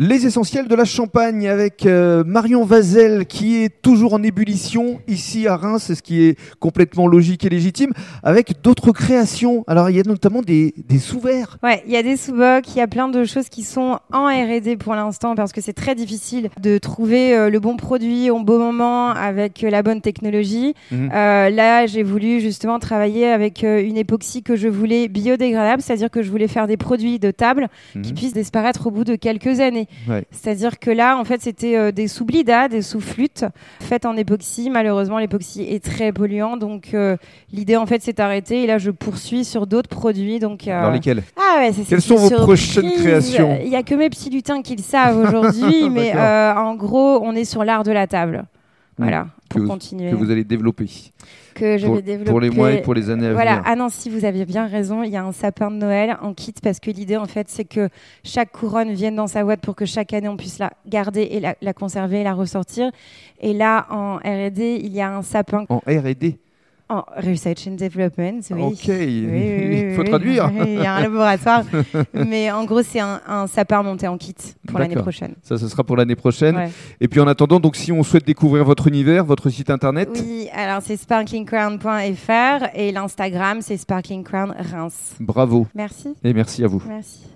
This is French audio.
Les essentiels de la Champagne avec euh, Marion Vazel qui est toujours en ébullition ici à Reims, ce qui est complètement logique et légitime, avec d'autres créations. Alors il y a notamment des, des sous-verts. Ouais, il y a des sous-bocs, il y a plein de choses qui sont en R&D pour l'instant parce que c'est très difficile de trouver euh, le bon produit au bon moment avec euh, la bonne technologie. Mhm. Euh, là, j'ai voulu justement travailler avec une époxy que je voulais biodégradable, c'est-à-dire que je voulais faire des produits de table qui Mhm. puissent disparaître au bout de quelques années. Ouais. C'est-à-dire que là, en fait, c'était euh, des sous-blidas, des sous-flûtes faites en époxy. Malheureusement, l'époxy est très polluant, donc euh, l'idée, en fait, s'est arrêtée. Et là, je poursuis sur d'autres produits. Donc, euh, Dans lesquels? Ah ouais, c'est- Quelles sont vos prochaines créations? Il y a que mes petits lutins qui le savent aujourd'hui, mais D'accord. euh, en gros, on est sur l'art de la table. Voilà, Que pour vous- continuer. que vous allez développer Que je pour, vais développer. pour les mois et pour les années à Voilà, venir. ah non, si vous aviez bien raison, il y a un sapin de Noël en kit parce que l'idée en fait c'est que chaque couronne vienne dans sa boîte pour que chaque année on puisse la garder et la, la conserver et la ressortir. Et là en R&D, il y a un sapin En R&D. En Research and Development, oui. Ok, Oui, oui, oui, il faut traduire. Il y a un laboratoire. Mais en gros, c'est un, un sapin monté en kit pour l'année prochaine. Ça, ce sera pour l'année prochaine. Ouais. Et puis en attendant, donc si on souhaite découvrir votre univers, votre site internet, Oui, alors c'est sparklingcrown.fr et l'Instagram, c'est sparklingcrown Reims. bravo Merci. et merci à vous. Merci.